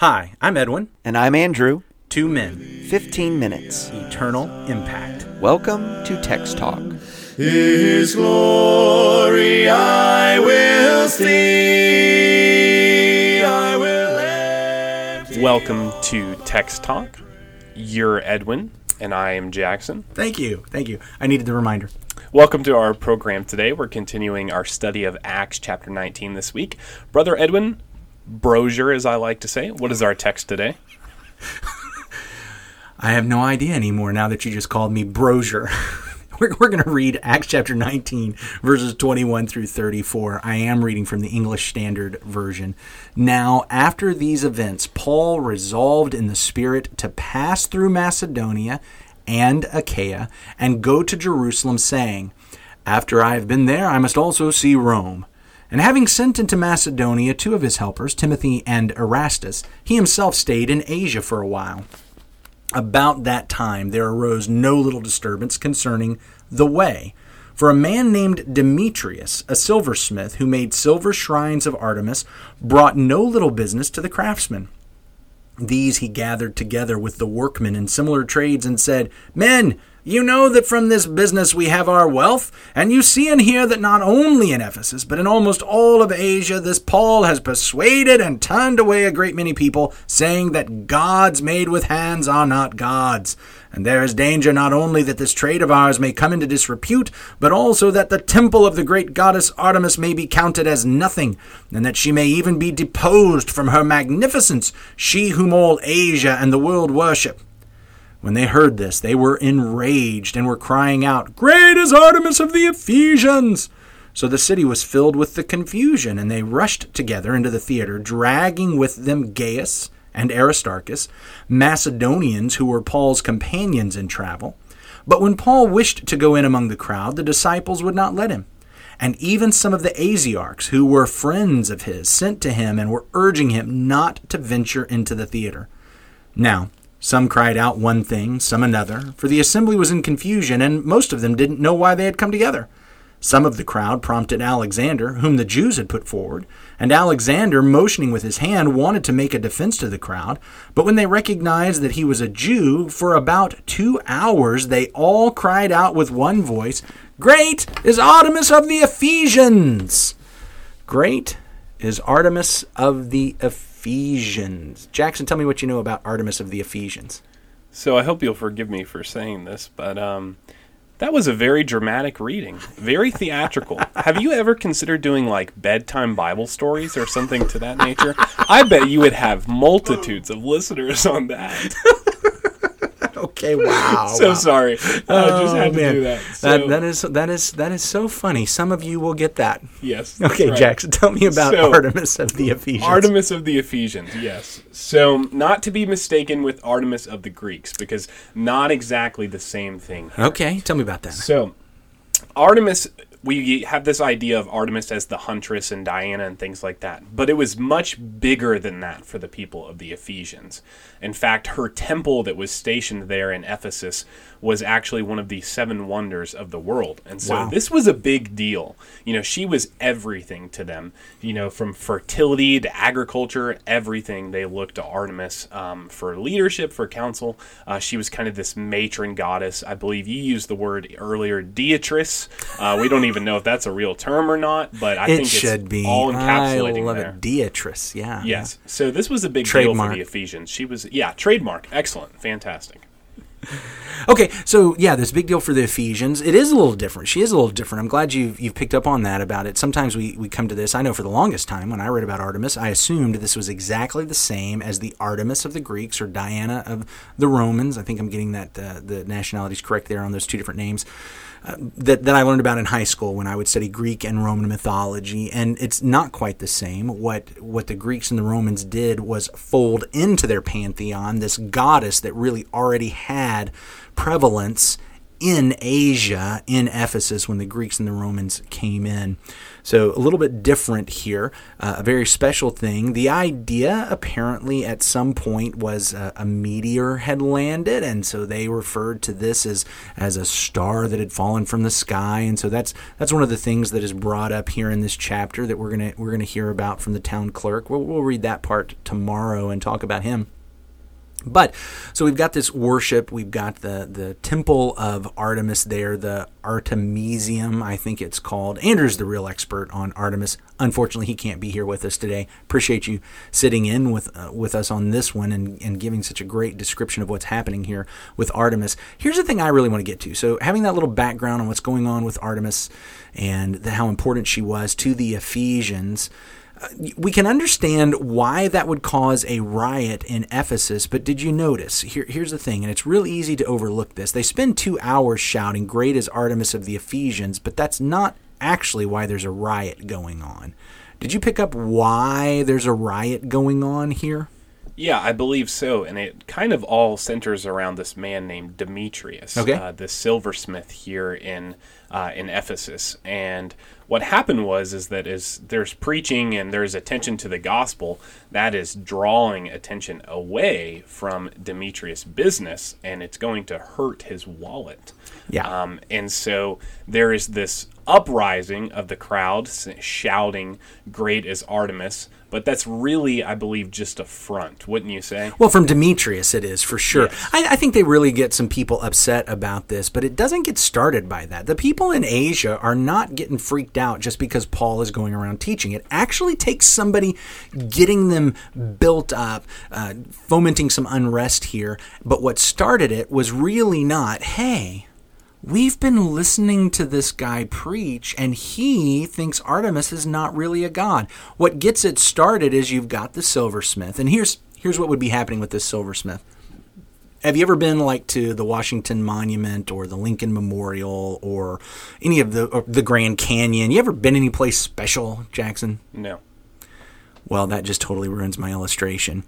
Hi, I'm Edwin. And I'm Andrew. Two men, 15 minutes. eternal impact. Welcome to Text Talk. His glory I will see. I will lift Welcome to Text Talk. You're Edwin, and I am Jackson. Thank you. Thank you. I needed the reminder. Welcome to our program today. We're continuing our study of Acts chapter 19 this week. Brother Edwin, Brosier, as I like to say, what is our text today? I have no idea anymore now that you just called me Brosier. we're we're going to read Acts chapter 19, verses 21 through 34. I am reading from the English Standard Version. Now, after these events, Paul resolved in the Spirit to pass through Macedonia and Achaia and go to Jerusalem, saying, After I have been there, I must also see Rome. And having sent into Macedonia two of his helpers, Timothy and Erastus, he himself stayed in Asia for a while. About that time there arose no little disturbance concerning the way. For a man named Demetrius, a silversmith who made silver shrines of Artemis, brought no little business to the craftsmen. These he gathered together with the workmen in similar trades and said, Men, you know that from this business we have our wealth, and you see and hear that not only in Ephesus, but in almost all of Asia, this Paul has persuaded and turned away a great many people, saying that gods made with hands are not gods. And there is danger not only that this trade of ours may come into disrepute, but also that the temple of the great goddess Artemis may be counted as nothing, and that she may even be deposed from her magnificence, she whom all Asia and the world worship. When they heard this, they were enraged and were crying out, Great is Artemis of the Ephesians! So the city was filled with the confusion, and they rushed together into the theater, dragging with them Gaius and Aristarchus, Macedonians who were Paul's companions in travel. But when Paul wished to go in among the crowd, the disciples would not let him. And even some of the Asiarchs, who were friends of his, sent to him and were urging him not to venture into the theater. Now, some cried out one thing, some another, for the assembly was in confusion, and most of them didn't know why they had come together. Some of the crowd prompted Alexander, whom the Jews had put forward, and Alexander, motioning with his hand, wanted to make a defense to the crowd. But when they recognized that he was a Jew, for about two hours they all cried out with one voice, Great is Artemis of the Ephesians! Great is Artemis of the Ephesians. Jackson, tell me what you know about Artemis of the Ephesians. So I hope you'll forgive me for saying this, but um, that was a very dramatic reading, very theatrical. Have you ever considered doing like bedtime Bible stories or something to that nature? I bet you would have multitudes of listeners on that. Okay, wow. so sorry, I just had to oh, do that. So, Oh, that, that is that is that is so funny. Some of you will get that. yes. Okay, right. Jackson, tell me about So- Artemis of the Ephesians. Artemis of the Ephesians, yes. So, not to be mistaken with Artemis of the Greeks, because not exactly the same thing. Okay, tell me about that. So, Artemis, we have this idea of Artemis as the huntress and Diana and things like that, but it was much bigger than that for the people of the Ephesians. In fact, her temple that was stationed there in Ephesus was actually one of the seven wonders of the world. And so Wow. this was a big deal. You know, she was everything to them. You know, from fertility to agriculture, everything. They looked to Artemis um, for leadership, for counsel. Uh, she was kind of this matron goddess. I believe you used the word earlier, Deitress. Uh, we don't even know if that's a real term or not, but I it think should it's be. all I encapsulating love there. it. Beatrice, yeah. Yes. So this was a big deal Trademark. for the Ephesians. She was, yeah, trademark. Excellent. Fantastic. Okay, so yeah, this big deal for the Ephesians. It is a little different. She is a little different. I'm glad you've, you've picked up on that about it. Sometimes we, we come to this. I know for the longest time when I read about Artemis, I assumed this was exactly the same as the Artemis of the Greeks or Diana of the Romans. I think I'm getting that uh, the nationalities correct there on those two different names. That, that I learned about in high school when I would study Greek and Roman mythology, and it's not quite the same. What what the Greeks and the Romans did was fold into their pantheon this goddess that really already had prevalence in Asia, in Ephesus, when the Greeks and the Romans came in. So, a little bit different here, uh, a very special thing. The idea, apparently, at some point was a, a, meteor had landed, and so they referred to this as, as a star that had fallen from the sky. And so, that's that's one of the things that is brought up here in this chapter that we're gonna we're gonna hear about from the town clerk. We'll, we'll read that part tomorrow and talk about him. But so we've got this worship, we've got the the temple of Artemis there, the Artemisium, I think it's called. Andrew's the real expert on Artemis. Unfortunately, he can't be here with us today. Appreciate you sitting in with uh, with us on this one and, and giving such a great description of what's happening here with Artemis. Here's the thing I really want to get to. So having that little background on what's going on with Artemis and the, how important she was to the Ephesians we can understand why that would cause a riot in Ephesus, but did you notice? Here, here's the thing, and it's real easy to overlook this. They spend two hours shouting, Great is Artemis of the Ephesians, but that's not actually why there's a riot going on. Did you pick up why there's a riot going on here? Yeah, I believe so, and it kind of all centers around this man named Demetrius, okay. uh, the silversmith here in uh, in Ephesus. And what happened was is that as there's preaching and there's attention to the gospel, that is drawing attention away from Demetrius' business, and it's going to hurt his wallet. Yeah. Um, and so there is this uprising of the crowd shouting, Great is Artemis. But that's really, I believe, just a front, wouldn't you say? Well, from Demetrius, it is for sure. Yes. I, I, think they really get some people upset about this, but it doesn't get started by that. The people in Asia are not getting freaked out just because Paul is going around teaching. It actually takes somebody getting them built up, uh, fomenting some unrest here. But what started it was really not, hey, We've been listening to this guy preach, and he thinks Artemis is not really a god. What gets it started is you've got the silversmith, and here's here's what would be happening with this silversmith. Have you ever been like to the Washington Monument or the Lincoln Memorial or any of the the Grand Canyon? You ever been any place special, Jackson? No. Well, that just totally ruins my illustration.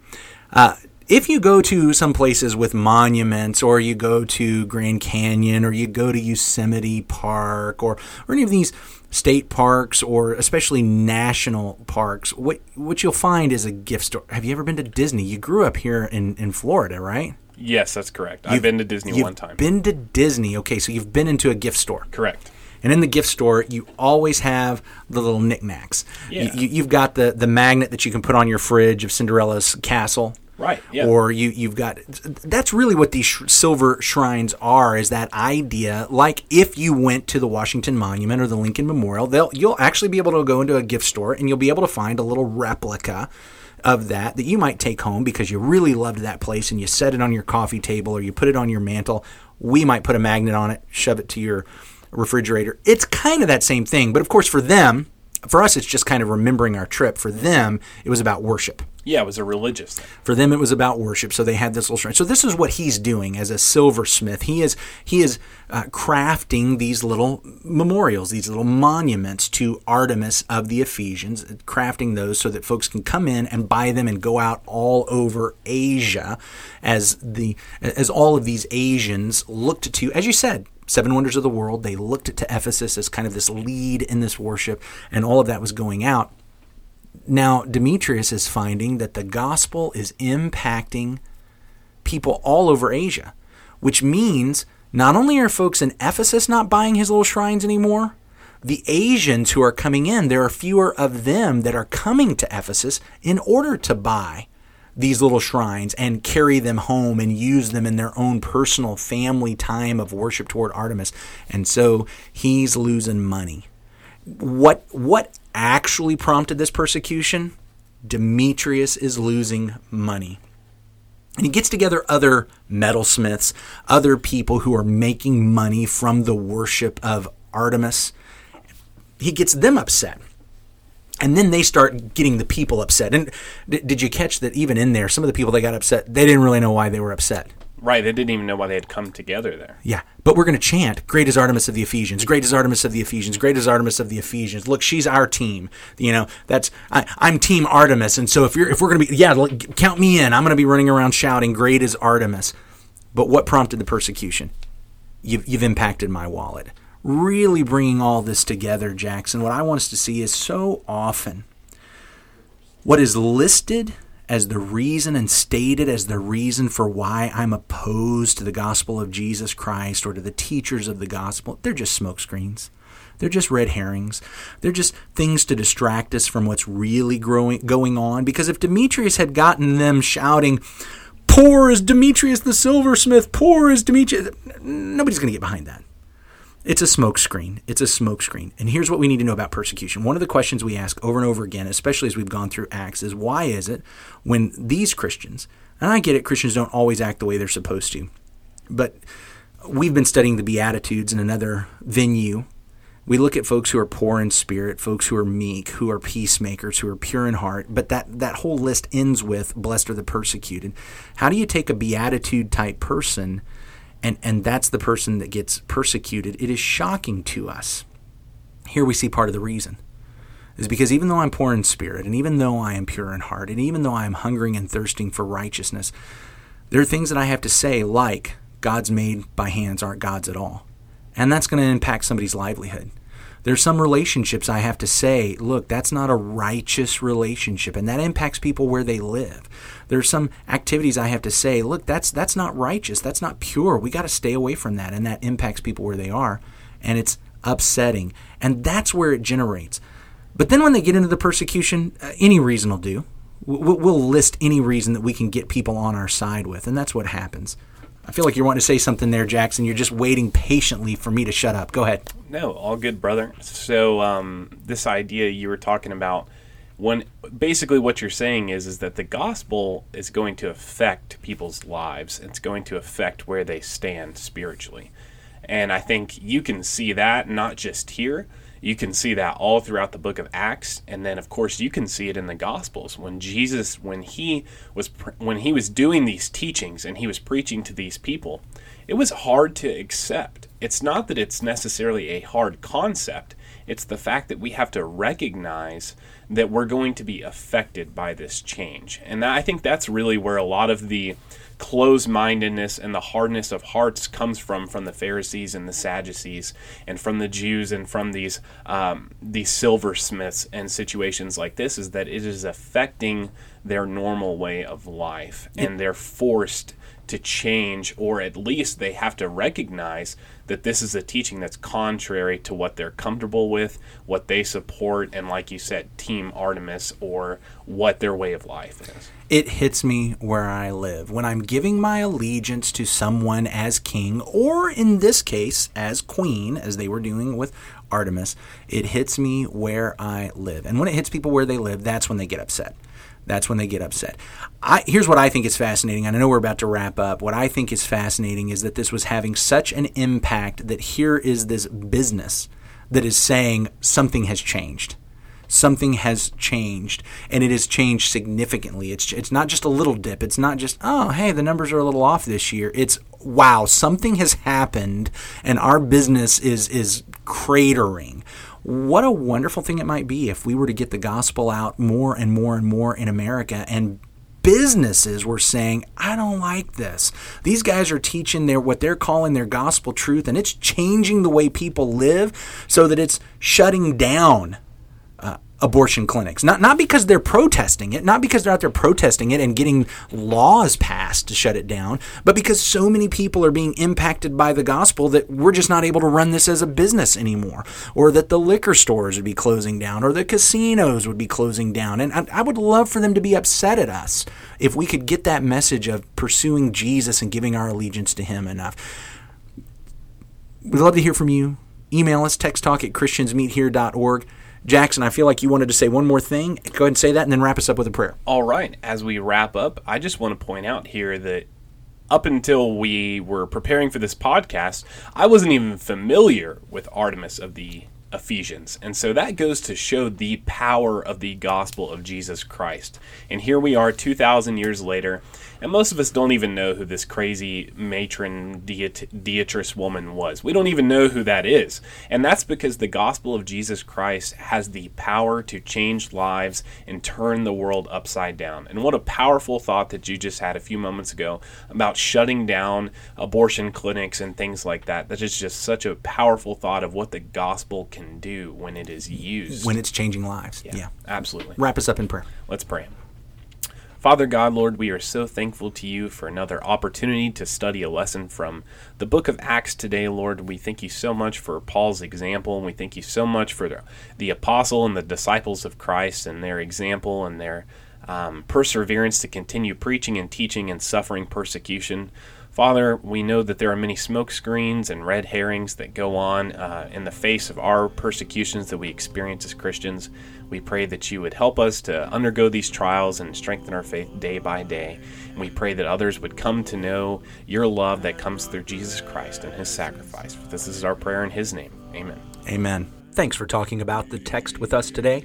Uh, if you go to some places with monuments or you go to Grand Canyon or you go to Yosemite Park or, or any of these state parks or especially national parks, what what you'll find is a gift store. Have you ever been to Disney? You grew up here in, in Florida, right? Yes, that's correct. You've, I've been to Disney one time. Been to Disney. Okay, so you've been into a gift store. Correct. And in the gift store, you always have the little knickknacks. Yeah. You, you've got the, the magnet that you can put on your fridge of Cinderella's castle. Right. Yeah. Or you you've got that's really what these sh- silver shrines are is that idea like if you went to the Washington Monument or the Lincoln Memorial, they'll you'll actually be able to go into a gift store and you'll be able to find a little replica of that that you might take home because you really loved that place and you set it on your coffee table or you put it on your mantle. We might put a magnet on it, shove it to your refrigerator. It's kind of that same thing, but of course for them, for us it's just kind of remembering our trip. For them, it was about worship. Yeah, it was a religious thing. For them, it was about worship. So they had this little shrine. So this is what he's doing as a silversmith. He is he is uh, crafting these little memorials, these little monuments to Artemis of the Ephesians, crafting those so that folks can come in and buy them and go out all over Asia, as the as all of these Asians looked to, as you said, seven wonders of the world. They looked to Ephesus as kind of this lead in this worship, and all of that was going out. Now, Demetrius is finding that the gospel is impacting people all over Asia, which means not only are folks in Ephesus not buying his little shrines anymore, the Asians who are coming in, there are fewer of them that are coming to Ephesus in order to buy these little shrines and carry them home and use them in their own personal family time of worship toward Artemis. And so he's losing money. What what actually prompted this persecution? Demetrius is losing money. And he gets together other metalsmiths, other people who are making money from the worship of Artemis. He gets them upset. And then they start getting the people upset. And did you catch that even in there, some of the people that got upset, they didn't really know why they were upset. Right, they didn't even know why they had come together there. Yeah, but we're going to chant, Great is Artemis of the Ephesians, great is Artemis of the Ephesians, great is Artemis of the Ephesians. Look, she's our team. You know, that's, I, am Team Artemis. And so if you're, if we're going to be, yeah, look, count me in. I'm going to be running around shouting, Great is Artemis. But what prompted the persecution? you've, you've impacted my wallet. Really bringing all this together, Jackson, what I want us to see is so often what is listed as the reason and stated as the reason for why I'm opposed to the gospel of Jesus Christ or to the teachers of the gospel, they're just smokescreens. They're just red herrings. They're just things to distract us from what's really growing, going on. Because if Demetrius had gotten them shouting, Poor is Demetrius the silversmith, poor is Demetrius, nobody's going to get behind that. It's a smokescreen. It's a smokescreen. And here's what we need to know about persecution. One of the questions we ask over and over again, especially as we've gone through Acts, is why is it when these Christians, and I get it, Christians don't always act the way they're supposed to, but we've been studying the Beatitudes in another venue. We look at folks who are poor in spirit, folks who are meek, who are peacemakers, who are pure in heart, but that, that whole list ends with blessed are the persecuted. How do you take a beatitude type person and and that's the person that gets persecuted. It is shocking to us. Here we see part of the reason is because even though i'm poor in spirit and even though i am pure in heart and even though i am hungering and thirsting for righteousness there are things that i have to say like gods made by hands aren't gods at all. And that's going to impact somebody's livelihood there's some relationships I have to say, look, that's not a righteous relationship, and that impacts people where they live. There's some activities I have to say, look, that's that's not righteous, that's not pure. We got to stay away from that, and that impacts people where they are, and it's upsetting, and that's where it generates. But then when they get into the persecution, uh, any reason will do. We'll, we'll list any reason that we can get people on our side with, and that's what happens. I feel like you're wanting to say something there, Jackson. You're just waiting patiently for me to shut up. Go ahead. No, all good, brother. So, um, this idea you were talking about, when basically what you're saying is is that the gospel is going to affect people's lives. It's going to affect where they stand spiritually, and I think you can see that not just here, you can see that all throughout the book of Acts, and then of course you can see it in the Gospels. When Jesus, when he was when he was doing these teachings and he was preaching to these people, it was hard to accept. It's not that it's necessarily a hard concept; it's the fact that we have to recognize that we're going to be affected by this change, and I think that's really where a lot of the closed mindedness and the hardness of hearts comes from from the Pharisees and the Sadducees and from the Jews and from these um, these silversmiths and situations like this is that it is affecting their normal way of life and they're forced to change, or at least they have to recognize that this is a teaching that's contrary to what they're comfortable with, what they support, and like you said, Team Artemis, or what their way of life is. It hits me where I live. When I'm giving my allegiance to someone as king, or in this case, as queen, as they were doing with Artemis, it hits me where I live. And when it hits people where they live, that's when they get upset. That's when they get upset. I, here's what I think is fascinating, I know we're about to wrap up. What I think is fascinating is that this was having such an impact that here is this business that is saying something has changed. Something has changed, and it has changed significantly. It's it's not just a little dip. It's not just oh hey the numbers are a little off this year. It's wow something has happened, and our business is is cratering what a wonderful thing it might be if we were to get the gospel out more and more and more in America and businesses were saying, I don't like this. These guys are teaching their what they're calling their gospel truth and it's changing the way people live so that it's shutting down Uh, abortion clinics. Not not because they're protesting it, not because they're out there protesting it and getting laws passed to shut it down, but because so many people are being impacted by the gospel that we're just not able to run this as a business anymore, or that the liquor stores would be closing down, or the casinos would be closing down. And I, I would love for them to be upset at us if we could get that message of pursuing Jesus and giving our allegiance to Him enough. We'd love to hear from you. Email us, texttalk at christiansmeethere.org. Jackson, I feel like you wanted to say one more thing. Go ahead and say that and then wrap us up with a prayer. All right. As we wrap up, I just want to point out here that up until we were preparing for this podcast, I wasn't even familiar with Artemis of the Ephesians. And so that goes to show the power of the gospel of Jesus Christ. And here we are 2,000 years later, and most of us don't even know who this crazy matron Dietrich woman was. We don't even know who that is. And that's because the gospel of Jesus Christ has the power to change lives and turn the world upside down. And what a powerful thought that you just had a few moments ago about shutting down abortion clinics and things like that. That is just such a powerful thought of what the gospel can do when it is used. When it's changing lives. Yeah. Absolutely. Wrap us up in prayer. Let's pray. Father God, Lord, we are so thankful to you for another opportunity to study a lesson from the book of Acts today, Lord. We thank you so much for Paul's example, and we thank you so much for the, the apostle and the disciples of Christ and their example and their um, perseverance to continue preaching and teaching and suffering persecution. Father, we know that there are many smoke screens and red herrings that go on uh, in the face of our persecutions that we experience as Christians. We pray that you would help us to undergo these trials and strengthen our faith day by day. And we pray that others would come to know your love that comes through Jesus Christ and his sacrifice. This is our prayer in his name. Amen. Amen. Thanks for talking about the text with us today.